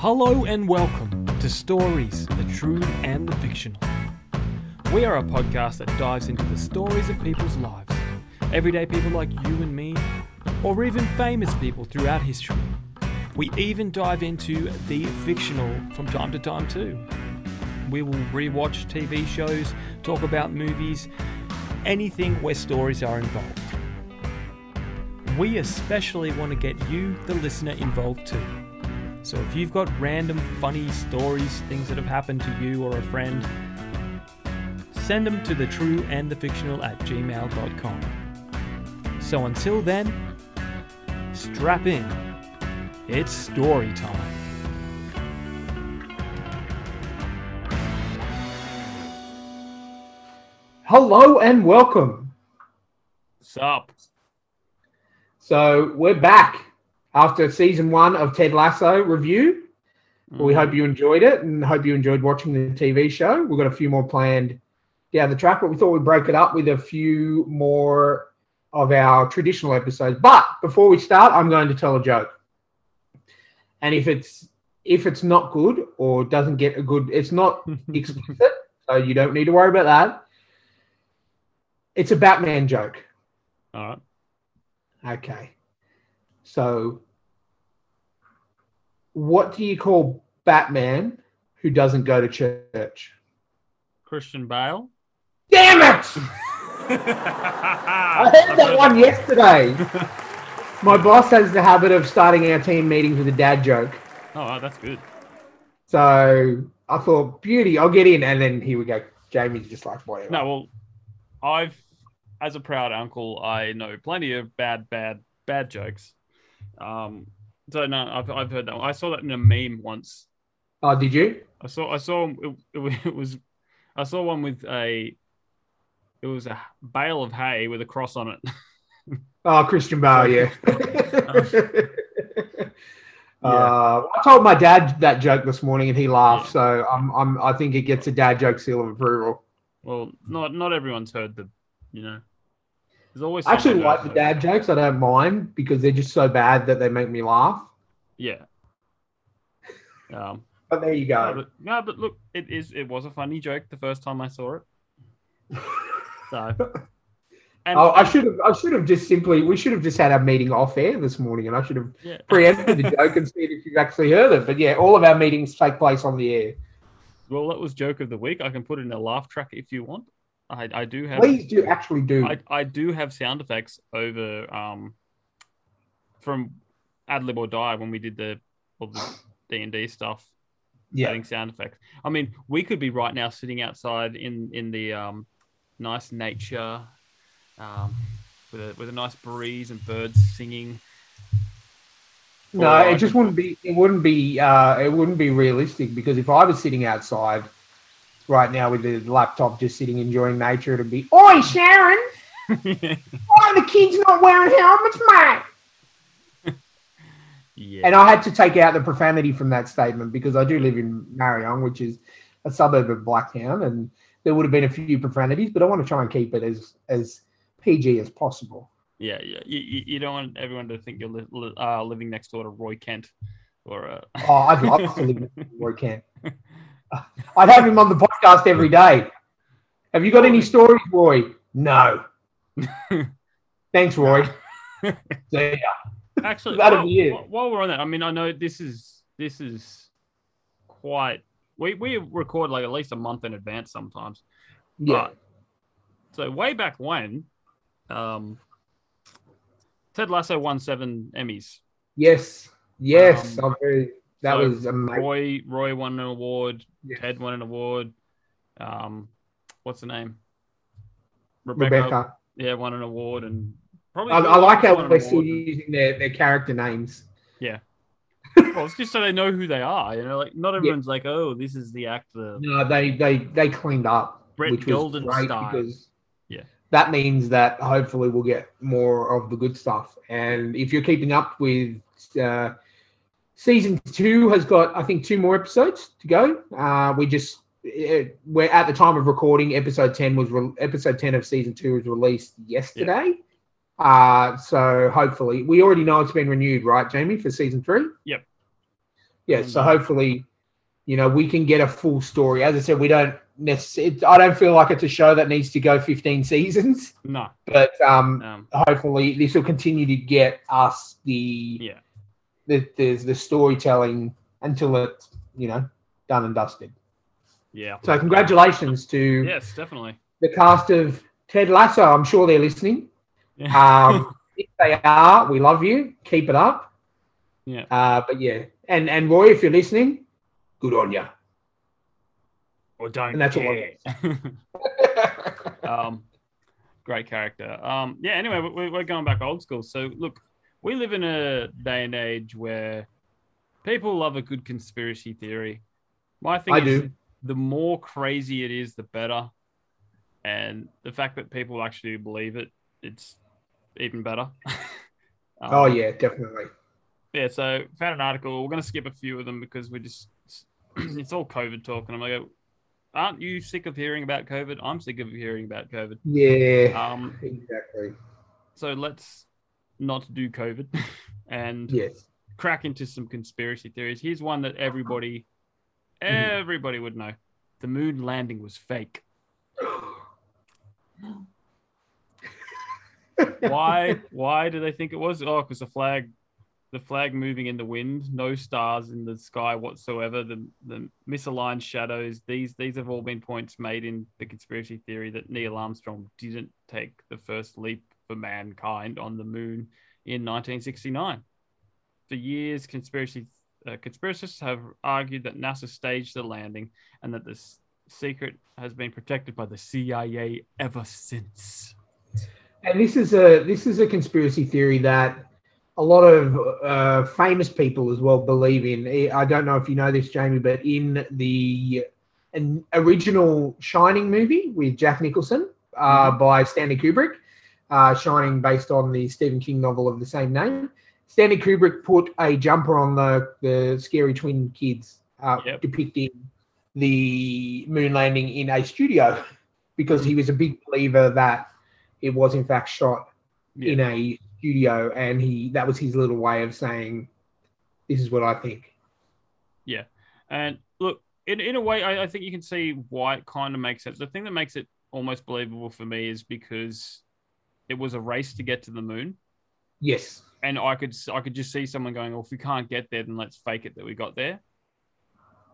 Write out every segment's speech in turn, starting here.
Hello and welcome to Stories, the True and the Fictional. We are a podcast that dives into the stories of people's lives, everyday people like you and me, or even famous people throughout history. We even dive into the fictional from time to time too. We will rewatch TV shows, talk about movies, anything where stories are involved. We especially want to get you, the listener, involved too. So if you've got random funny stories, things that have happened to you or a friend, send them to the true and the fictional at gmail.com. So until then, strap in. It's story time. Hello and welcome. Sup? So we're back after season one of Ted Lasso review. We Mm. hope you enjoyed it and hope you enjoyed watching the TV show. We've got a few more planned down the track, but we thought we'd break it up with a few more of our traditional episodes. But before we start, I'm going to tell a joke. And if it's if it's not good or doesn't get a good, it's not explicit, so you don't need to worry about that. It's a Batman joke. All right. Okay. So, what do you call Batman who doesn't go to church? Christian Bale. Damn it! I heard that one yesterday. My boss has the habit of starting our team meetings with a dad joke. Oh, that's good. So I thought, beauty, I'll get in. And then here we go. Jamie's just like, whatever. No, well, I've, as a proud uncle, I know plenty of bad, bad, bad jokes. Um, so no, I've, I've heard that. One. I saw that in a meme once. Oh, did you? I saw, I saw it, it, was, I saw one with a, it was a bale of hay with a cross on it. Oh, Christian Bale, yeah. Yeah. Uh, I told my dad that joke this morning, and he laughed. So I'm, I'm, I think it gets a dad joke seal of approval. Well, not not everyone's heard the, you know. There's always I actually like the dad jokes. I don't mind because they're just so bad that they make me laugh. Yeah. Um, But there you no, go. but, no, but look, it is it was a funny joke the first time I saw it. So, and Oh, I should have. I should have just simply. We should have just had our meeting off air this morning, and I should have yeah. preempted the joke and seen if you've actually heard it. But yeah, all of our meetings take place on the air. Well, that was joke of the week. I can put it in a laugh track if you want. I, I do have Please do actually do. I, I do have sound effects over um from Ad Lib or Die when we did the all the D and D stuff. yeah. Adding sound effects. I mean, we could be right now sitting outside in in the um nice nature, um with a with a nice breeze and birds singing. No, it just wouldn't be. It wouldn't be. Uh, it wouldn't be realistic because if I was sitting outside right now with the laptop, just sitting enjoying nature, it'd be, "Oi, Sharon, why are the kids not wearing helmets, mate?" yeah. And I had to take out the profanity from that statement because I do live in Marayong, which is a suburb of Blacktown, and there would have been a few profanities, but I want to try and keep it as as PG as possible. Yeah, yeah. You, you, don't want everyone to think you're li- uh, living next door to Roy Kent or uh, Oh, I'd love to live in Roy Kent. I'd have him on the podcast every day. Have you got any stories, Roy? No. Thanks, Roy. See ya. Actually, That'll while, be it. while- while we're on that, I mean, I know this is this is quite. We we record like at least a month in advance sometimes. Yeah. But- so way back when, um, Ted Lasso won seven Emmys. Yes. Yes. Um, I'm very, that so was amazing. Roy Roy won an award. Yes. Ted won an award. Um, what's the name? Rebecca, Rebecca. Yeah, won an award and probably. I, I like how they're still using their, their character names. Yeah. well, it's just so they know who they are. You know, like not everyone's like, oh, this is the actor. No, they they they cleaned up, Brett which was Golden great style. because Yeah. that means that hopefully we'll get more of the good stuff. And if you're keeping up with uh, season two, has got I think two more episodes to go. Uh, we just it, we're at the time of recording. Episode ten was re- episode ten of season two was released yesterday. Uh, so hopefully we already know it's been renewed, right, Jamie, for season three. Yep. yeah. So Mhm. hopefully, you know, we can get a full story. As I said, we don't necessarily. I don't feel like it's a show that needs to go 15 seasons, No. but um, Um, hopefully this will continue to get us the Yeah. The, the the storytelling until it's you know done and dusted. yeah. So congratulations to Yes, definitely. the cast of Ted Lasso. I'm sure they're listening. Yeah. Um, if they are, we love you. Keep it up. Yeah. Uh, but yeah, and and Roy, if you're listening, good on you. or don't and that's all care. um, great character. Um, yeah. Anyway, we- we're going back old school. So look, we live in a day and age where people love a good conspiracy theory. My thing I is, do. the more crazy it is, the better. And the fact that people actually believe it, it's even better. Um, oh yeah, definitely. yeah, so found an article. We're going to skip a few of them because we're just it's all COVID talk, and I'm like, aren't you sick of hearing about COVID? I'm sick of hearing about COVID. Yeah, Um, exactly. so let's not to do COVID and Yes. crack into some conspiracy theories. Here's one that everybody, mm-hmm. everybody would know: the moon landing was fake. Why? Why do they think it was? Oh, because the flag, the flag moving in the wind, no stars in the sky whatsoever. The the misaligned shadows. These these have all been points made in the conspiracy theory that Neil Armstrong didn't take the first leap for mankind on the moon in 1969. For years, conspiracy uh, conspiracists have argued that NASA staged the landing and that this secret has been protected by the CIA ever since. And this is a this is a conspiracy theory that a lot of uh, famous people as well believe in. I don't know if you know this, Jamie, but in the an original Shining movie with Jack Nicholson uh, by Stanley Kubrick, uh, Shining based on the Stephen King novel of the same name. Stanley Kubrick put a jumper on the the scary twin kids, uh, Yep. depicting the moon landing in a studio because he was a big believer that it was in fact shot Yeah. in a studio and he that was his little way of saying this is what i think Yeah, And look, in, in a way, I, I think you can see why it kind of makes sense. The thing that makes it almost believable for me is because it was a race to get to the moon, yes and I could I could just see someone going, "Well, if we can't get there, then let's fake it that we got there."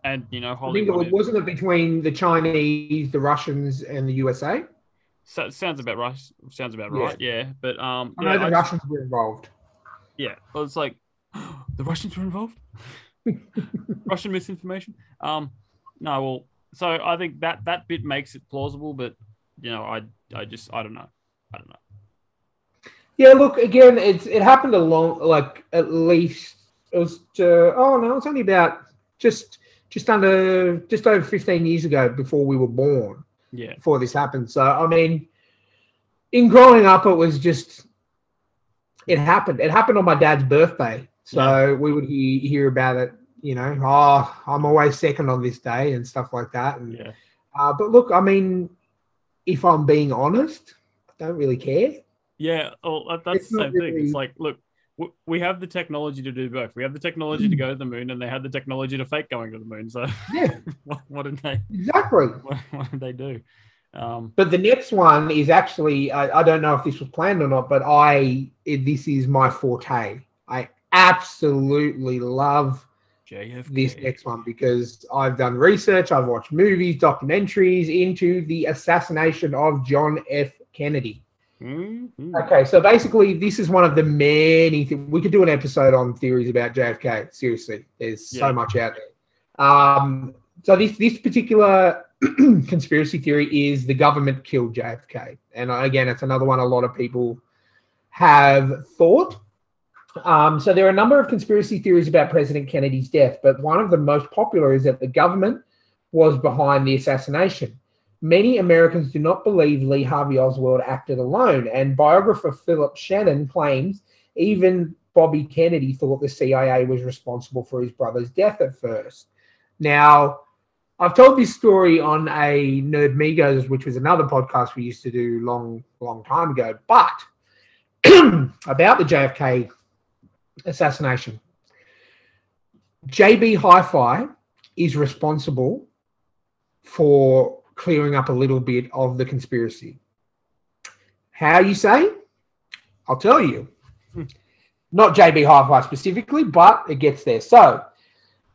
And you know, i think it was, wasn't it between the chinese the russians and the usa so, sounds about right. Sounds about Yeah. right. Yeah, but um, i yeah, know the I- russians were involved yeah. Well, it's like the Russians were involved. Russian misinformation. Um, no, well, so I think that that bit makes it plausible, but you know, I I just I don't know, I don't know. Yeah look again it's it happened a long like at least it was uh, oh no it's only about just just under just over 15 years ago before we were born Yeah, before this happened. So I mean, in growing up, it was just it happened. It happened on my dad's birthday, so we would he- hear about it. You know, oh, I'm always second on this day and stuff like that. And yeah, uh, but look, I mean, if I'm being honest, I don't really care. Yeah. Oh, that, that's It's the same thing. It's like, look, we have the technology to do both. We have the technology to go to the moon, and they had the technology to fake going to the moon. So, Yeah, what, what did they? exactly. What, what did they do? Um, But the next one is actually I, I don't know if this was planned or not, but I it, this is my forte. I absolutely love JFK. this next one because I've done research, I've watched movies, documentaries into the assassination of John F. Kennedy. Mhm. Okay, so basically, this is one of the many things we could do an episode on theories about JFK. Seriously, there's Yeah. so much out there. Um, so this this particular conspiracy theory is the government killed JFK, and again, it's another one a lot of people have thought. Um, so there are a number of conspiracy theories about President Kennedy's death, but one of the most popular is that the government was behind the assassination. Many Americans do not believe Lee Harvey Oswald acted alone, and biographer Philip Shenon claims even Bobby Kennedy thought the CIA was responsible for his brother's death at first. Now, I've told this story on a Nerd Migos, which was another podcast we used to do long, long time ago, but about the JFK assassination. JB Hi-Fi is responsible for clearing up a little bit of the conspiracy. How you say? I'll tell you. Not JB Hi-Fi specifically, but it gets there. So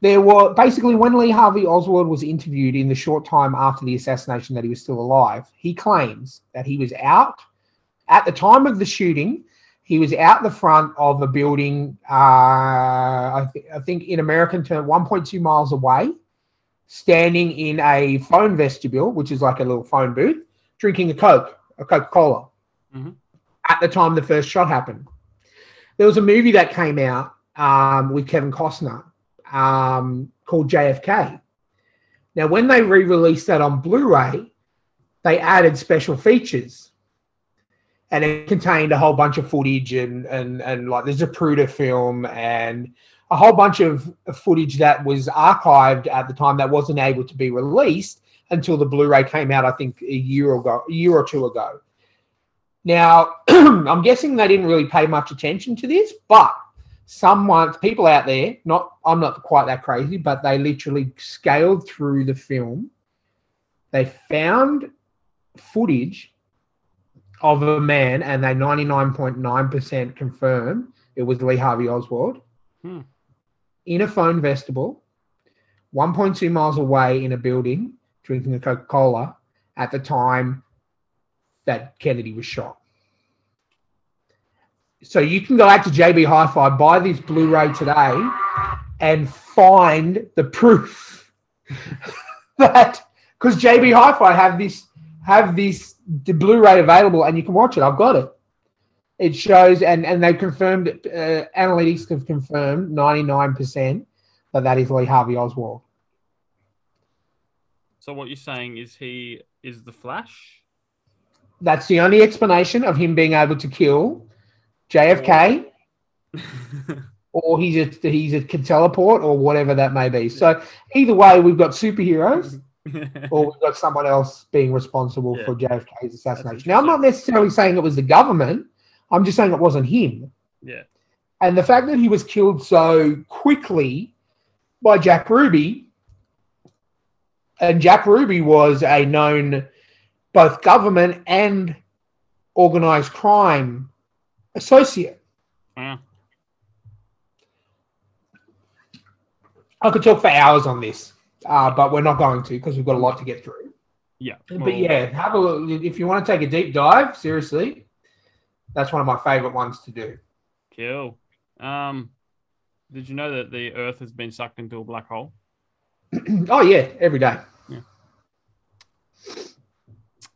there were basically when Lee Harvey Oswald was interviewed in the short time after the assassination that he was still alive, he claims that he was out at the time of the shooting. He was out the front of a building, uh, I, th- I think in American term, 1.2 miles away, standing in a phone vestibule, which is like a little phone booth, drinking a Coke, a Coca Cola. Mhm. At the time the first shot happened, there was a movie that came out um, with Kevin Costner um, called JFK. Now, when they re released that on Blu ray, they added special features. And it contained a whole bunch of footage and, and, and like there's a Zapruder film and a whole bunch of footage that was archived at the time that wasn't able to be released until the Blu-ray came out, I think a year ago, a year or two ago. Now, I'm guessing they didn't really pay much attention to this, but someone, people out there, not I'm not quite that crazy, but they literally scaled through the film. They found footage of a man, and they 99.9% confirm it was Lee Harvey Oswald Hmm. In a phone vestibule, 1.2 miles away in a building, drinking a Coca Cola at the time that Kennedy was shot. So you can go out to JB Hi Fi, buy this Blu ray today, and find the proof that because JB Hi Fi have this have this Blu-ray available and you can watch it. I've got it. It shows and and they confirmed uh, analytics have confirmed 99% that that is Lee Harvey Oswald. So what you're saying is he is the Flash? That's the only explanation of him being able to kill JFK or he's a he's a can teleport or whatever that may be. So either way, we've got superheroes or we've got someone else being responsible Yeah. for JFK's assassination. Now, I'm not necessarily saying it was the government. I'm just saying it wasn't him. yeah. And the fact that he was killed so quickly by Jack Ruby, and Jack Ruby was a known both government and organized crime associate. Wow. I could talk for hours on this, uh, but we're not going to because we've got a lot to get through. Yeah. But well, yeah, have a look. If you want to take a deep dive, seriously, that's one of my favorite ones to do. Cool. Um, did you know that the Earth has been sucked into a black hole? oh yeah, every day. Yeah.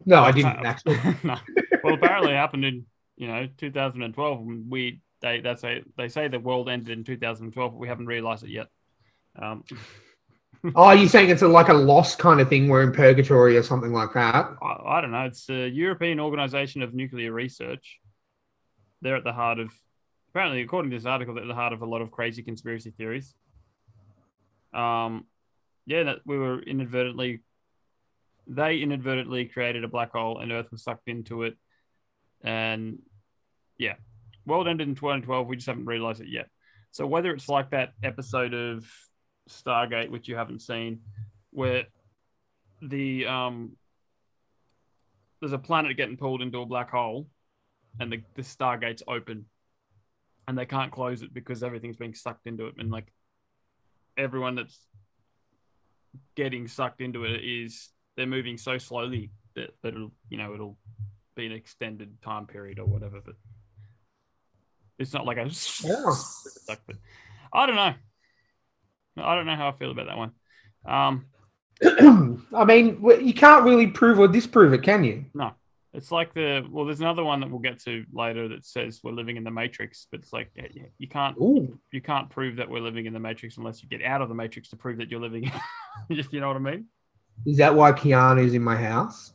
No, I didn't actually. no. Well, apparently it happened in you know 2012. and We they that's a they say the world ended in 2012, but we haven't realized it yet. Um, Oh, you're saying it's a, like a lost kind of thing? We're in purgatory or something like that. I, I don't know. It's the European Organization of Nuclear Research. They're at the heart of, apparently, according to this article, they're at the heart of a lot of crazy conspiracy theories. Um, yeah, that we were inadvertently, they inadvertently created a black hole and Earth was sucked into it. And yeah, world ended in 2012. We just haven't realized it yet. So whether it's like that episode of Stargate, which you haven't seen, where the um there's a planet getting pulled into a black hole and the, the stargate's open and they can't close it because everything's being sucked into it and like everyone that's getting sucked into it is they're moving so slowly that, that it'll you know it'll be an extended time period or whatever but it's not like a Yeah. but i don't know i don't know how i feel about that one um I mean, you can't really prove or disprove it, can you? It's like the well, there's another one that we'll get to later that says we're living in the matrix, but it's like yeah, you can't Ooh, you can't prove that we're living in the matrix unless you get out of the matrix to prove that you're living. In you know what I mean? is that why Keanu's in my house?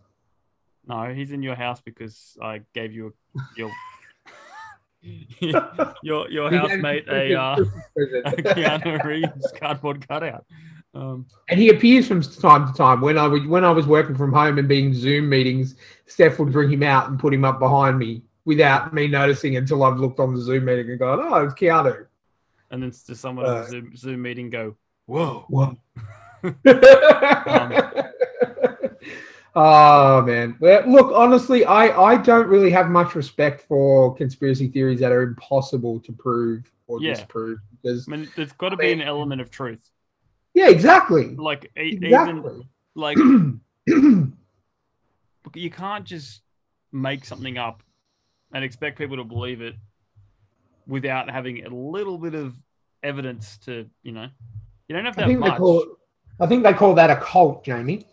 No, he's in your house because I gave you a, your your your housemate a uh, a Keanu Reeves cardboard cutout. Um, And he appears from time to time. When I was when I was working from home and being Zoom meetings, Steph would bring him out and put him up behind me without me noticing until I've looked on the Zoom meeting and gone, "Oh, it's Keanu." and then just someone on Uh. a Zoom, Zoom meeting go, "Whoa." What? oh man. Well, look, honestly, I I don't really have much respect for conspiracy theories that are impossible to prove or Yeah. disprove because I mean, there's got to I be an element of truth. Yeah, exactly. Like e- even Exactly. like you can't just make something up and expect people to believe it without having a little bit of evidence to, you know, you don't have to I think they much. call I think they call that a cult, Jamie.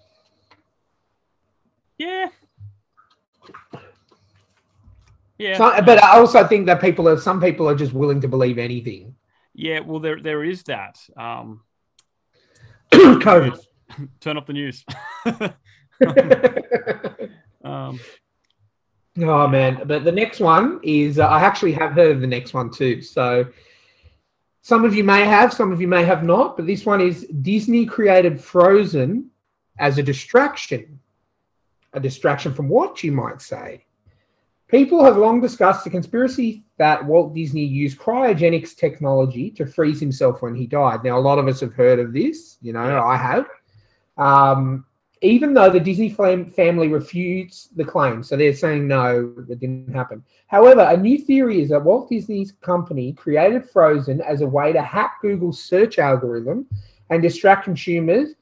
Yeah. Yeah. So, but I also think that people are some people are just willing to believe anything. yeah, well there there is that. Um COVID. turn off the news. um Oh man, but the next one is uh, I actually have heard of the next one too. So some of you may have, some of you may have not, but this one is Disney created Frozen as a distraction. A distraction from what you might say. People have long discussed the conspiracy that Walt Disney used cryogenics technology to freeze himself when he died. Now, a lot of us have heard of this, you know, I have. Um, even though the Disney fam- family refutes the claim, so they're saying no, it didn't happen. However, a new theory is that Walt Disney's company created Frozen as a way to hack Google's search algorithm and distract consumers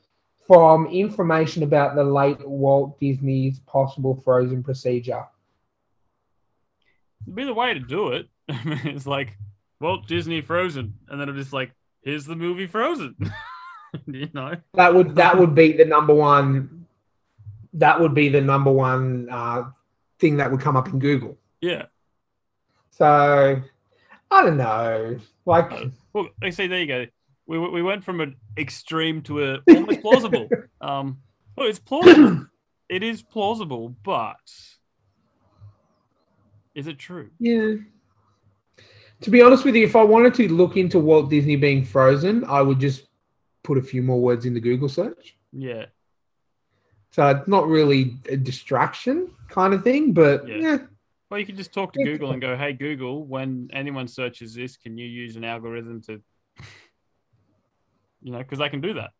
from information about the late Walt Disney's possible Frozen procedure. Be the way to do it. I mean, it's like Walt Disney Frozen, and then I'm just like, here's the movie Frozen. you know? That would that would be the number one. That would be the number one uh, thing that would come up in Google. Yeah. So I don't know. Like Well, I say there you go. We, we went from an extreme to a almost plausible. um, well, it's plausible. it is plausible, but is it true? Yeah. To be honest with you, if I wanted to look into Walt Disney being frozen, I would just put a few more words in the Google search. Yeah. So it's not really a distraction kind of thing, but Yeah. yeah, Well, you can just talk to Google and go, "Hey Google, when anyone searches this, can you use an algorithm to, you know, because I can do that."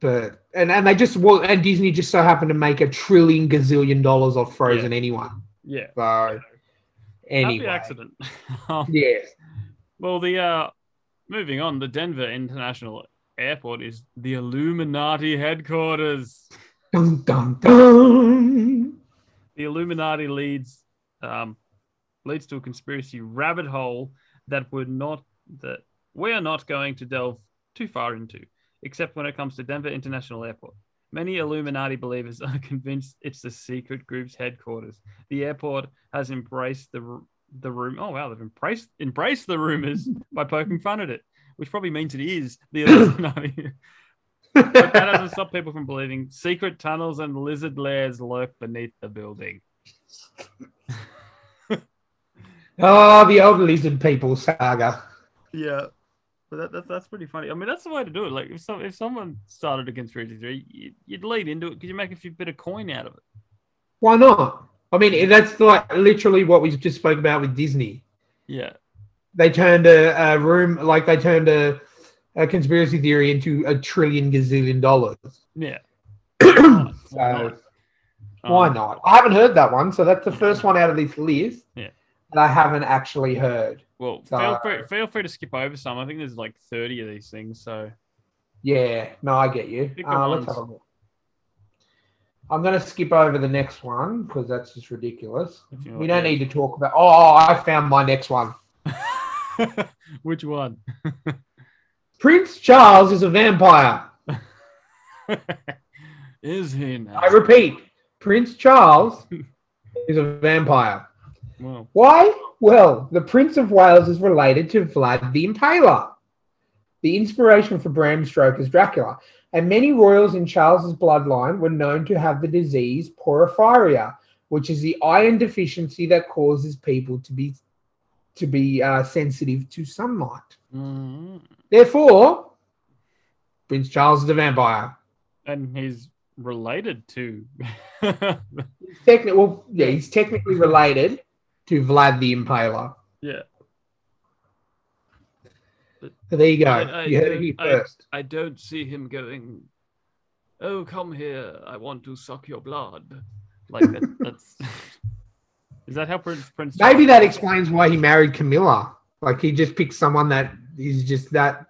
but and and they just well, and Disney just so happened to make a trillion gazillion dollars off Frozen anyway. Yeah. So anyway, Happy accident. Um, yes. well, the uh, moving on, the Denver International Airport is the Illuminati headquarters. Dun dun dun. the Illuminati leads um, leads to a conspiracy rabbit hole that we're not that we are not going to delve too far into, except when it comes to Denver International Airport. Many Illuminati believers are convinced it's the secret group's headquarters. The airport has embraced the the room. Oh wow, they've embraced embraced the rumors by poking fun at it, which probably means it is the Illuminati. but that doesn't stop people from believing secret tunnels and lizard lairs lurk beneath the building. Oh, the old lizard people saga. Yeah, but that, that's that's pretty funny. I mean, that's the way to do it. Like if some if someone started a conspiracy theory, you, you'd lead into it because you make a few bit of coin out of it. Why not? I mean, that's like literally what we just spoke about with Disney. Yeah, They turned a, a room like they turned a, a conspiracy theory into a trillion gazillion dollars. yeah. so Why Um, not? I haven't heard that one, so that's the first one out of this list Yeah. that I haven't actually heard. Well, So- feel free feel free to skip over some. I think there's like thirty of these things. So Yeah, no, I get you. Uh, let's have a look. I'm going to skip over the next one because that's just ridiculous. if you know We don't need to talk about. Oh, I found my next one. Which one? Prince Charles is a vampire. is he now? I repeat, Prince Charles is a vampire. well, Why? Well, the Prince of Wales is related to Vlad the Impaler, the inspiration for Bram Stoker's Dracula. And many royals in Charles's bloodline were known to have the disease porphyria, which is the iron deficiency that causes people to be to be uh, sensitive to sunlight. mm, Therefore, Prince Charles is a vampire. and he's related to. Technically, well, yeah, he's technically related to Vlad the Impaler. yeah. So there you go. I- I you heard it don't- I- first. I don't see him going. Oh, come here! I want to suck your blood. Like that, that's. Is that how Prince Prince? Maybe that explains why he married Camilla. Like he just picked someone that is just that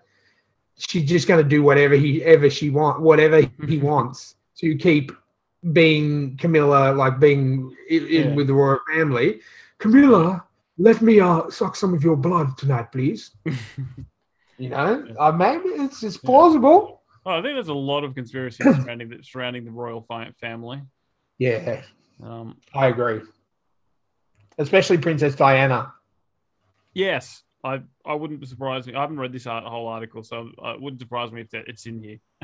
she's just going to do whatever he ever she want, whatever he wants to keep being Camilla, like being in, in Yeah. with the royal family. Camilla, let me uh, suck some of your blood tonight, please. you know, uh, maybe it's it's plausible. Oh, I think there's a lot of conspiracy surrounding the, surrounding the royal family. Yeah, Um, I agree. Especially Princess Diana. yes, I I wouldn't surprise me. I haven't read this art- whole article, so uh, it wouldn't surprise me if that it's in here.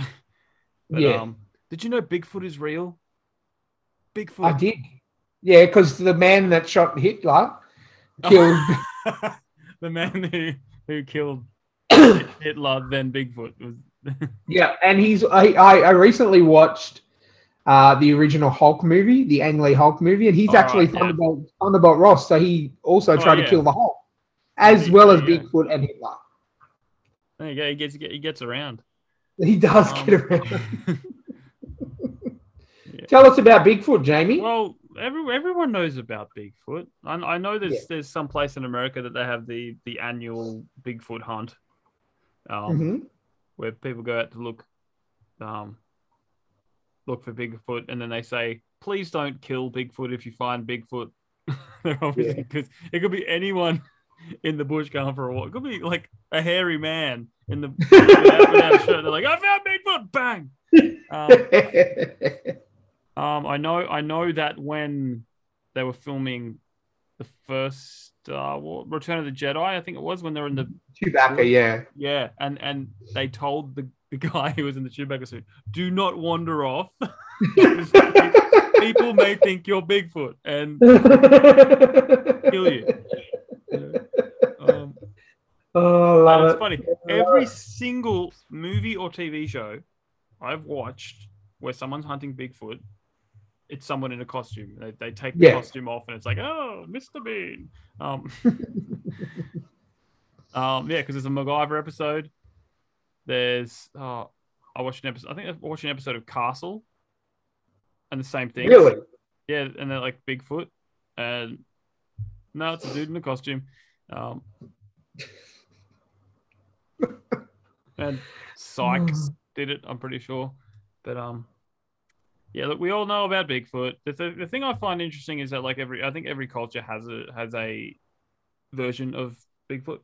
but, Yeah. Um, did you know Bigfoot is real? Bigfoot. I did. Yeah, because the man that shot Hitler killed. the man who who killed Hitler, then Bigfoot. Was, yeah, and he's. I, I, I recently watched uh, the original Hulk movie, the Ang Lee Hulk movie, and he's All actually right, yeah. Thunderbolt, Thunderbolt Ross. So he also Oh, tried yeah. to kill the Hulk, as well as. Bigfoot and Hitler. there you go. He gets he gets around. He does Um, get around. Tell us about Bigfoot, Jamie. well, every, everyone knows about Bigfoot. I, I know there's Yeah. there's some place in America that they have the the annual Bigfoot hunt, um, Mhm. where people go out to look, um, look for Bigfoot, and then they say, "Please don't kill Bigfoot if you find Bigfoot." They're obviously Yeah. because it could be anyone in the bush going for a walk. It could be like a hairy man in the without, without a shirt. They're like, "I found Bigfoot!" Bang. Um, Um, I know, I know that when they were filming the first uh, Return of the Jedi, I think it was when they were in the Chewbacca, yeah. yeah, and and they told the, the guy who was in the Chewbacca suit, "Do not wander off. People may think you're Bigfoot and kill you." Um, oh, love it's it. funny. Every single movie or TV show I've watched where someone's hunting Bigfoot, it's someone in a costume. They, they take the Yeah. costume off and it's like, oh, Mr. Bean. Um, um, yeah, because there's a MacGyver episode. There's, oh, I watched an episode, I think I watched an episode of Castle and the same thing. Really? Yeah, and they're like Bigfoot. And no, it's a dude in a costume. Um, and Psych did it, I'm pretty sure. But um, yeah, look, we all know about Bigfoot. The, th- the thing I find interesting is that like every, I think every culture has a has a version of Bigfoot.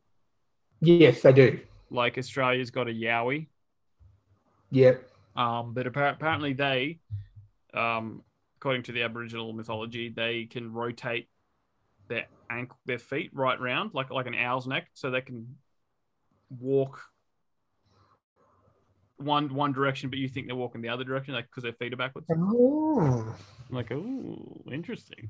Yes, they do. Like Australia's got a Yowie, Yep. um, but appar- apparently they, um, according to the Aboriginal mythology, they can rotate their ankle, their feet right round like like an owl's neck, so they can walk one one direction, but you think they're walking the other direction, like because their feet are backwards. Oh. I'm like, oh, interesting.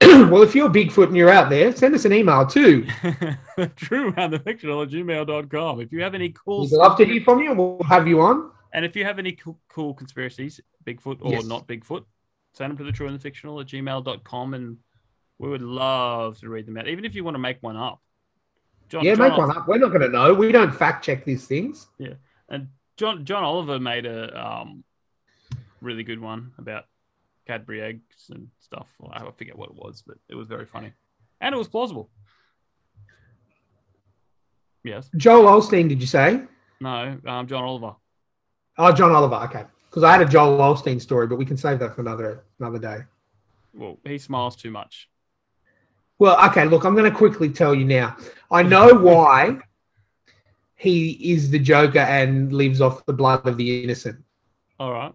well, if you're Bigfoot and you're out there, send us an email too. True around the fictional at gmail.com. If you have any cool We'd love to hear from you and we'll have you on. And if you have any cool, cool conspiracies, Bigfoot or Yes. not Bigfoot, send them to the true and the fictional at gmail.com and we would love to read them out. Even if you want to make one up. John, yeah, John, make one up. We're not going to know. We don't fact check these things. Yeah, and John John Oliver made a um, really good one about Cadbury eggs and stuff. Well, I forget what it was, but it was very funny. And it was plausible. Yes. Joel Osteen, did you say? No, um, John Oliver. Oh, John Oliver. Okay. Because I had a Joel Osteen story, but we can save that for another another day. Well, he smiles too much. Well, okay. Look, I'm going to quickly tell you now. I know why he is the Joker and lives off the blood of the innocent. All right.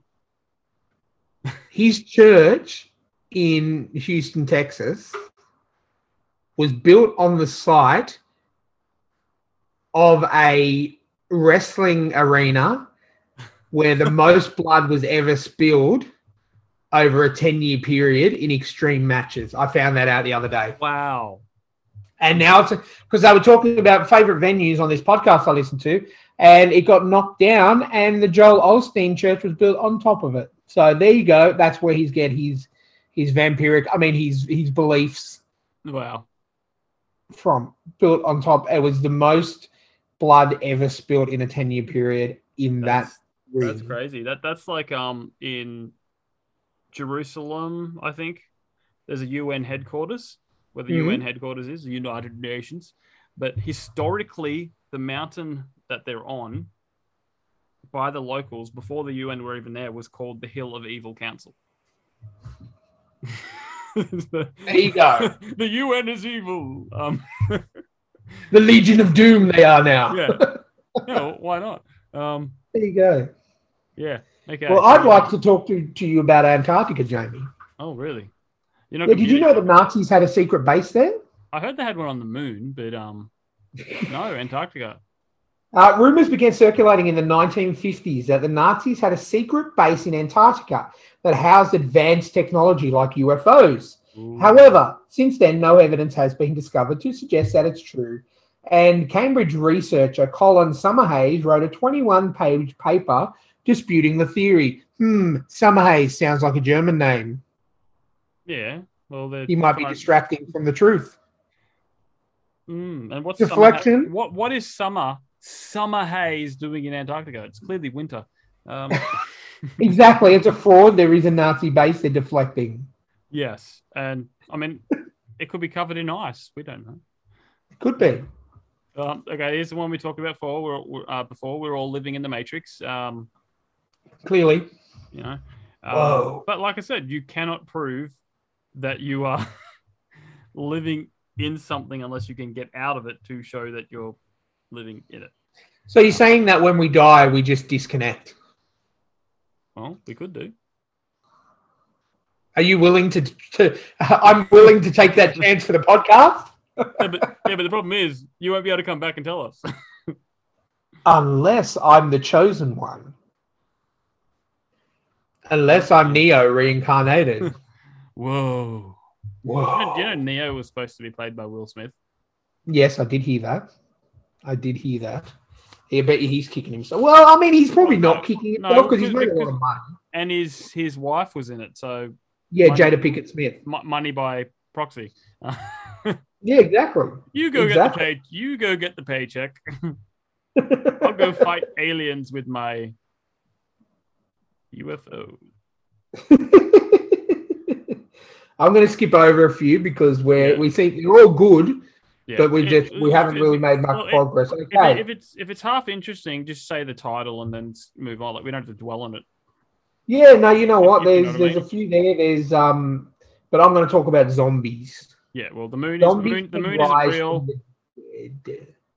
His church in Houston, Texas, was built on the site of a wrestling arena where the most blood was ever spilled over a 10 year period in extreme matches. I found that out the other day. Wow. And now it's because they were talking about favorite venues on this podcast I listened to, and it got knocked down, and the Joel Osteen Church was built on top of it. So there you go. That's where he's get his his vampiric. I mean, his his beliefs. Wow. from built on top. It was the most blood ever spilled in a ten year period in That's, that. that's crazy. That that's like um in Jerusalem, I think. There's a UN headquarters where the Mhm. UN headquarters is, the United Nations. But historically, the mountain that they're on by the locals before the UN were even there was called the Hill of Evil Counsel. There you go. the UN is evil. Um, The Legion of Doom they are now. yeah. yeah, well, why not? Um, There you go. yeah. Okay. Well, I'd like to talk to, to you about Antarctica, Jamie. Oh, really? You know, Yeah, did you know the Nazis had a secret base there? I heard they had one on the moon, but um, no, Antarctica. Uh, rumors began circulating in the 1950s that the Nazis had a secret base in Antarctica that housed advanced technology like UFOs. Ooh. However, since then, no evidence has been discovered to suggest that it's true. And Cambridge researcher Colin Summerhayes wrote a 21 page paper disputing the theory. Hmm, Summerhayes sounds like a German name. yeah, well, He might be distracting from the truth. Mm, and what's Deflection? Summer, what what is summer summer haze doing in Antarctica? It's clearly winter. Um, Exactly. It's a fraud. There is a Nazi base. They're deflecting. yes, and I mean, it could be covered in ice. We don't know. Could be. Um, okay, here's the one we talked about before. We're, we're uh, before we're all living in the matrix. Um, Clearly. you know. Um, Whoa. But like I said, you cannot prove that you are living in something unless you can get out of it to show that you're living in it. So you're saying that when we die, we just disconnect? Well, we could do. Are you willing to? to I'm willing to take that chance for the podcast, Yeah, but yeah, but the problem is you won't be able to come back and tell us. unless I'm the chosen one. Unless I'm Neo reincarnated. Whoa. You know, Whoa. you know Neo was supposed to be played by Will Smith. Yes, I did hear that. I did hear that. Yeah, but he's kicking himself. Well, I mean, he's probably not kicking no, himself because he's because- made a lot of money. And his his wife was in it, so Yeah, Money. Jada Pinkett Smith. mo- money by proxy. Yeah, exactly. you go Exactly. get the pay. You go get the paycheck. I'll go fight aliens with my UFO. I'm going to skip over a few because we're Yeah. we think they're all good, Yeah. but we just we haven't really made much well, progress. It- Okay, if it's if it's half interesting, just say the title and then move on. Like we don't have to dwell on it. yeah, no, you know what? You know There's what I there's mean? a few there. There's um, but I'm going to talk about zombies. Yeah. Well, the moon is the moon, the moon isn't real,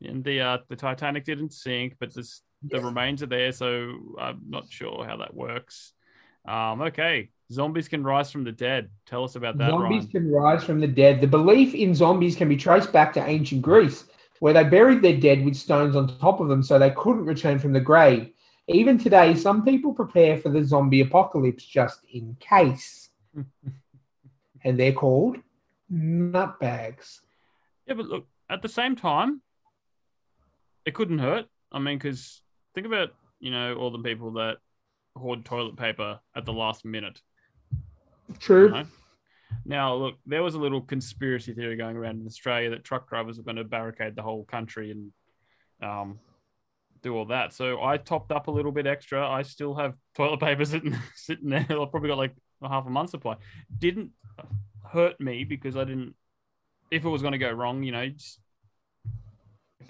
and the uh, the Titanic didn't sink, but this, the remains are there, so I'm not sure how that works. Um, okay, zombies can rise from the dead. Tell us about that, Zombies Ryan. can rise from the dead. The belief in zombies can be traced back to ancient Greece, where they buried their dead with stones on top of them so they couldn't return from the grave. Even today, some people prepare for the zombie apocalypse just in case. and they're called nutbags. Yeah, but look, at the same time, it couldn't hurt. I mean, because think about you know all the people that hoard toilet paper at the last minute. True. No. Now, look, there was a little conspiracy theory going around in Australia that truck drivers were going to barricade the whole country and um, do all that. So I topped up a little bit extra. I still have toilet paper sitting sitting there. I've probably got like a half a month supply. Didn't hurt me because I didn't. If it was going to go wrong, you know, just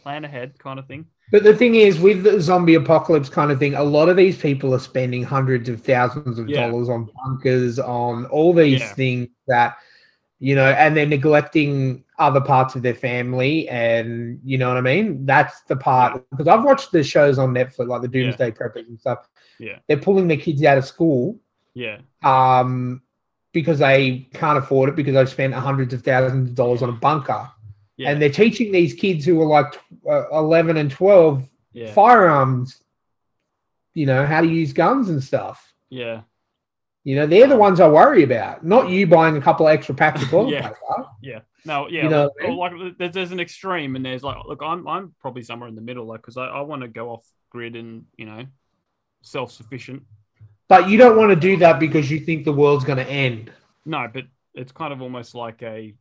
plan ahead, kind of thing. But the thing is, with the zombie apocalypse kind of thing, a lot of these people are spending hundreds of thousands of Yeah. dollars on bunkers, on all these Yeah. things that, you know, and they're neglecting other parts of their family. And you know what I mean? That's the part because I've watched the shows on Netflix, like the Yeah. Doomsday Preppers and stuff. Yeah. They're pulling their kids out of school Yeah, um, because they can't afford it because they've spent hundreds of thousands of dollars on a bunker. Yeah, And they're teaching these kids who are like uh, 11 and 12 yeah, firearms, you know, how to use guns and stuff. yeah, You know, they're the ones I worry about, not you buying a couple of extra packs of toilet Yeah. paper. yeah. No, yeah. You know like, I mean? well, like there's, there's an extreme, and there's like, look, I'm I'm probably somewhere in the middle, like, because I, I want to go off grid and you know, self sufficient. But you don't want to do that because you think the world's going to end. No, but it's kind of almost like a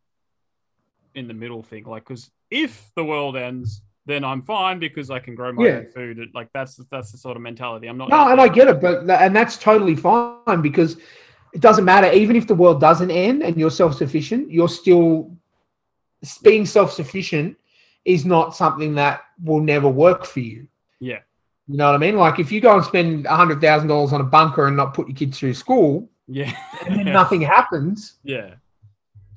in the middle thing. Like, because if the world ends, then I'm fine because I can grow my Yeah. own food. Like that's that's the sort of mentality. I'm not. No, and I get it, but and that's totally fine because it doesn't matter. Even if the world doesn't end and you're self sufficient, you're still being self sufficient is not something that will never work for you. Yeah. You know what I mean? Like if you go and spend a hundred thousand dollars on a bunker and not put your kids through school, Yeah. and then nothing happens. yeah.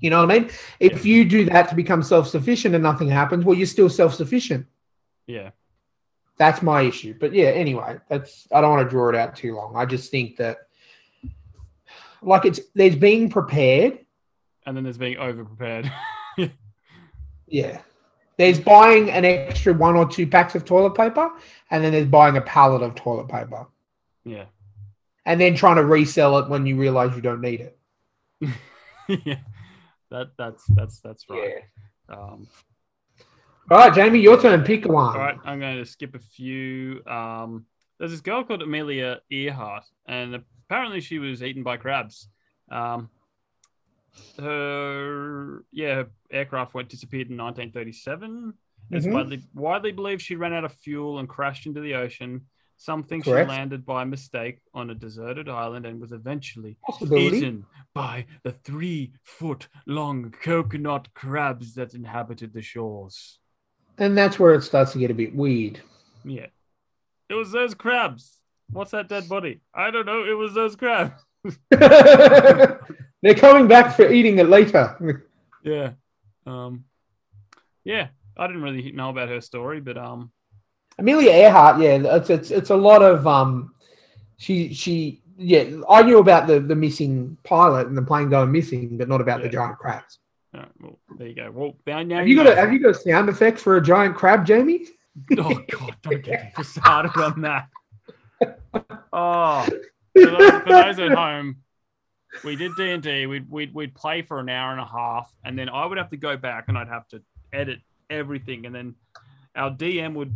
You know what I mean? If you do that to become self sufficient and nothing happens, well, you're still self sufficient. Yeah. That's my issue. But yeah, anyway, that's I don't want to draw it out too long. I just think that like it's there's being prepared. And then there's being over prepared. Yeah. There's buying an extra one or two packs of toilet paper, and then there's buying a pallet of toilet paper. yeah. And then trying to resell it when you realize you don't need it. yeah. That that's that's that's right. Um, All right, Jamie, your turn. Pick one. all right, I'm going to skip a few. Um, there's this girl called Amelia Earhart, and apparently she was eaten by crabs. Um, her yeah, her aircraft went disappeared in 1937. It's Mhm. widely widely believed she ran out of fuel and crashed into the ocean. Some think Correct. she landed by mistake on a deserted island and was eventually eaten by the three foot long coconut crabs that inhabited the shores. And that's where it starts to get a bit weird. Yeah. It was those crabs. What's that dead body? I don't know. It was those crabs. They're coming back for eating it later. Yeah. Um Yeah. I didn't really know about her story, but um Amelia Earhart, yeah, it's it's it's a lot of um, she she yeah, I knew about the the missing pilot and the plane going missing, but not about the giant crabs. all right, well, there you go. Well now, now Have you got a have you got a sound effect for a giant crab, Jamie? Oh god, don't get me started on that. Oh, for those, for those at home, we did D and D. We'd, we'd we'd play for an hour and a half, and then I would have to go back and I'd have to edit everything, and then our DM would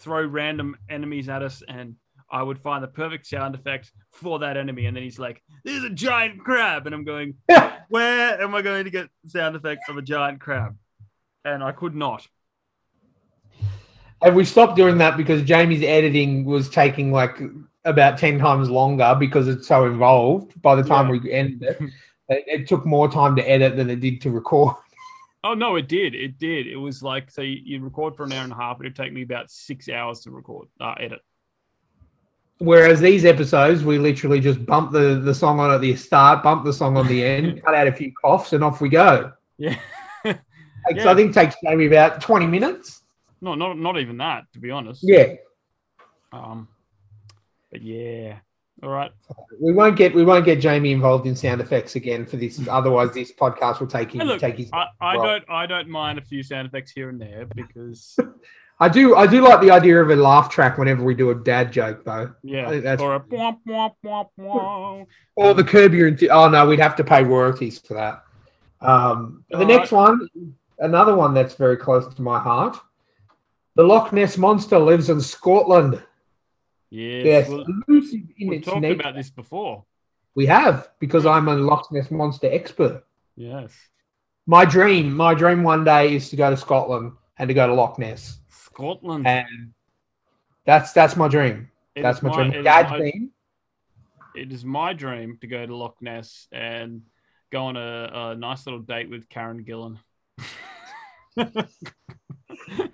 throw random enemies at us, and I would find the perfect sound effect for that enemy, and then he's like, "There's a giant crab," and I'm going, "Where am I going to get sound effects of a giant crab?" And I could not. And we stopped doing that because Jamie's editing was taking like about ten times longer because it's so involved. By the time Yeah. we ended it, it took more time to edit than it did to record. Oh no, it did. It did. It was like so you, you record for an hour and a half. It'd take me about six hours to record, uh, edit. Whereas these episodes, we literally just bump the, the song on at the start, bump the song on the end, cut out a few coughs, and off we go. Yeah, Yeah. I think it takes maybe about 20 minutes. no, not not even that to be honest. Yeah. Um, but yeah. All right. We won't get we won't get Jamie involved in sound effects again for this. Otherwise, this podcast will take him Hey, look, take his. I, I don't I don't mind a few sound effects here and there because I do I do like the idea of a laugh track whenever we do a dad joke though, yeah, that's- or a womp womp womp womp. or the curb your. Oh no, we'd have to pay royalties for that. Um, the All next one, another one that's very close to my heart. The Loch Ness monster lives in Scotland. Yes, Yes, well, elusive in we've its talked nature. about this before. We have because I'm a Loch Ness monster expert. Yes, My dream, my dream one day is to go to Scotland and to go to Loch Ness, Scotland. and that's that's my dream. It that's is my, dream. Dad's my- dream. it is my dream to go to Loch Ness and go on a, a nice little date with Karen Gillan.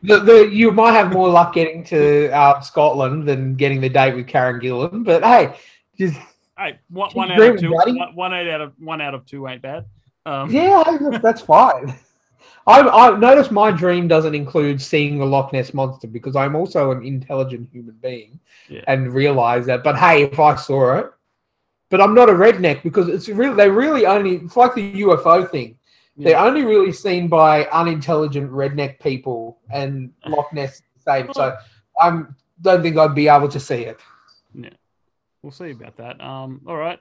The, the, you might have more luck getting to uh, Scotland than getting the date with Karen Gillan, but hey, just Hey, one, one out of two. One, one eight out of one out of two ain't bad. Um, yeah, that's fine. I, I notice my dream doesn't include seeing the Loch Ness monster because I'm also an intelligent human being Yeah. and realize that. But hey, if I saw it, but I'm not a redneck because it's really they really only it's like the UFO thing. They're only really seen by unintelligent redneck people, and Loch Ness is the same. So I don't think I'd be able to see it. Yeah, we'll see about that. Um, all right.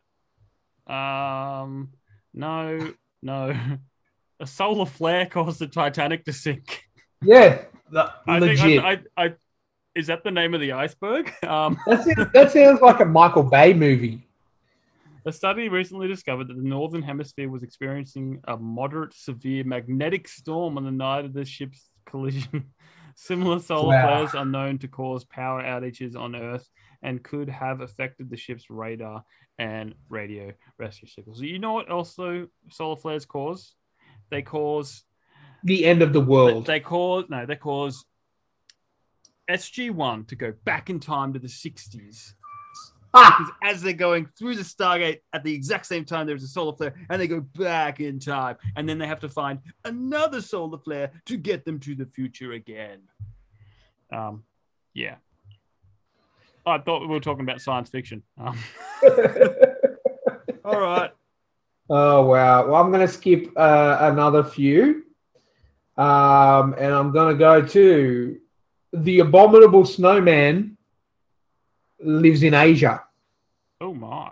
Um, no, no. A solar flare caused the Titanic to sink. Yeah, the- I legit. think I, I, I, is that the name of the iceberg? Um, That sounds, that sounds like a Michael Bay movie. A study recently discovered that the northern hemisphere was experiencing a moderate severe magnetic storm on the night of the ship's collision. Similar solar Wow. flares are known to cause power outages on Earth and could have affected the ship's radar and radio rescue signals. You know what also solar flares cause? They cause The end of the world. they cause no, they cause SG1 to go back in time to the 60s Ah, because as they're going through the Stargate at the exact same time, there's a solar flare, and they go back in time, and then they have to find another solar flare to get them to the future again. Um, yeah. I thought we were talking about science fiction. Um, all right. oh wow. Well, I'm gonna skip uh, another few, um, and I'm gonna go to the abominable snowman lives in Asia. Oh my.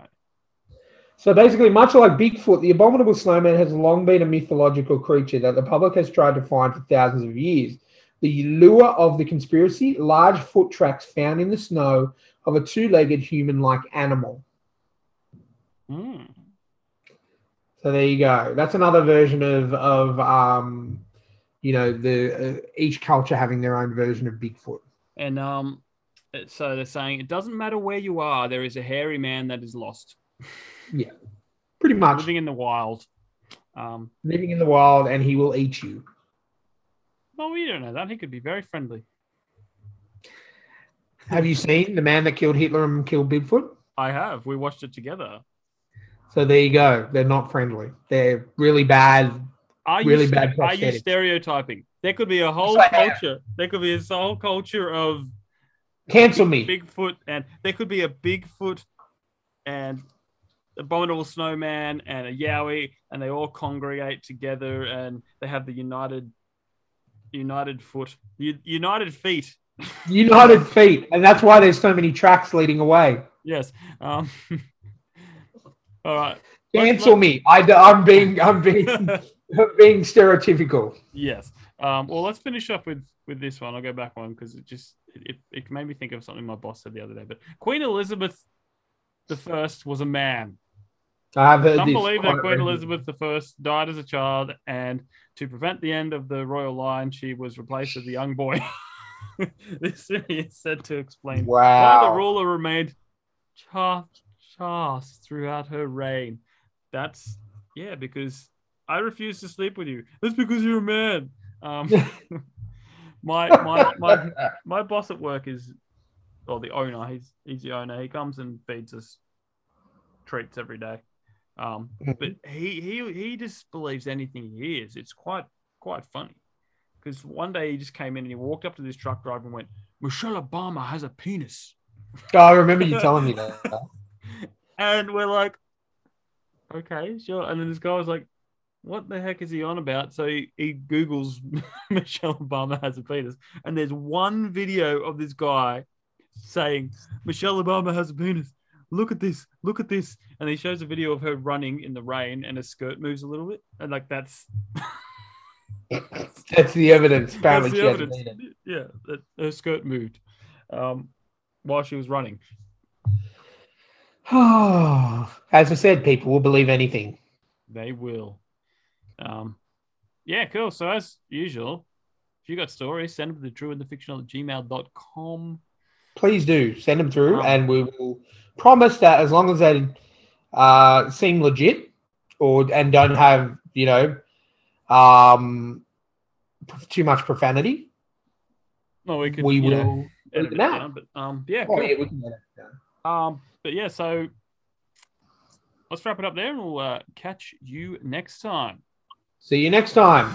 So basically, much like Bigfoot, the abominable snowman has long been a mythological creature that the public has tried to find for thousands of years. The lure of the conspiracy large foot tracks found in the snow of a two legged human like animal. Hmm. So there you go. That's another version of, of um, you know, the uh, each culture having their own version of Bigfoot. And um, so they're saying it doesn't matter where you are, there is a hairy man that is lost, Yeah, Pretty much living in the wild. Um, living in the wild and he will eat you. well, we don't know that. He could be very friendly. Have you seen the man that killed Hitler and killed Bigfoot? I have. We watched it together. So there you go. They're not friendly. They're really bad. Are you Really st- bad Are you stereotyping? There could be a whole culture. There could be a whole culture of Cancel me. Bigfoot, and there could be a Bigfoot and abominable snowman and a Yowie, and they all congregate together, and they have the united, united foot, united feet. United feet, and that's why there's so many tracks leading away. Yes. Um, all right. Cancel me. I, am being I'm being I'm being stereotypical. Yes. Um, well, let's finish up with with this one. I'll go back one because it just it, it made me think of something my boss said the other day. But Queen Elizabeth the First was a man. I've heard Some this believe that Queen. Elizabeth the First died as a child, and to prevent the end of the royal line, she was replaced with a young boy. this is said to explain why the ruler remained chaste, chaste throughout her reign. That's yeah, because I refuse to sleep with you. That's because you're a man. Um, my my my my boss at work is, or the owner. He's he's the owner. He comes and feeds us treats every day. Um, but he he he just believes anything he hears. It's quite quite funny because one day he just came in and he walked up to this truck driver and went, "Michelle Obama has a penis," Oh, I remember you telling me that. and we're like, "Okay, sure." And then this guy was like. What the heck is he on about? So he, he Googles Michelle Obama has a penis, and there's one video of this guy saying Michelle Obama has a penis. Look at this, look at this, and he shows a video of her running in the rain, and her skirt moves a little bit, and like that's That's the evidence. Apparently, that's the evidence. Yeah, that her skirt moved um, while she was running. As I said, people will believe anything. They will. Um, yeah, cool. So as usual, if you got stories, send them to the true and the fictional at gmail.com. Please do send them through, Um, and we will promise that as long as they uh, seem legit or and don't have you know um, too much profanity, No, we could we will. know, edit it it out. down, but um, yeah, Oh, cool. yeah, we can edit it down. Um, but yeah, so let's wrap it up there, and we'll uh, catch you next time. See you next time.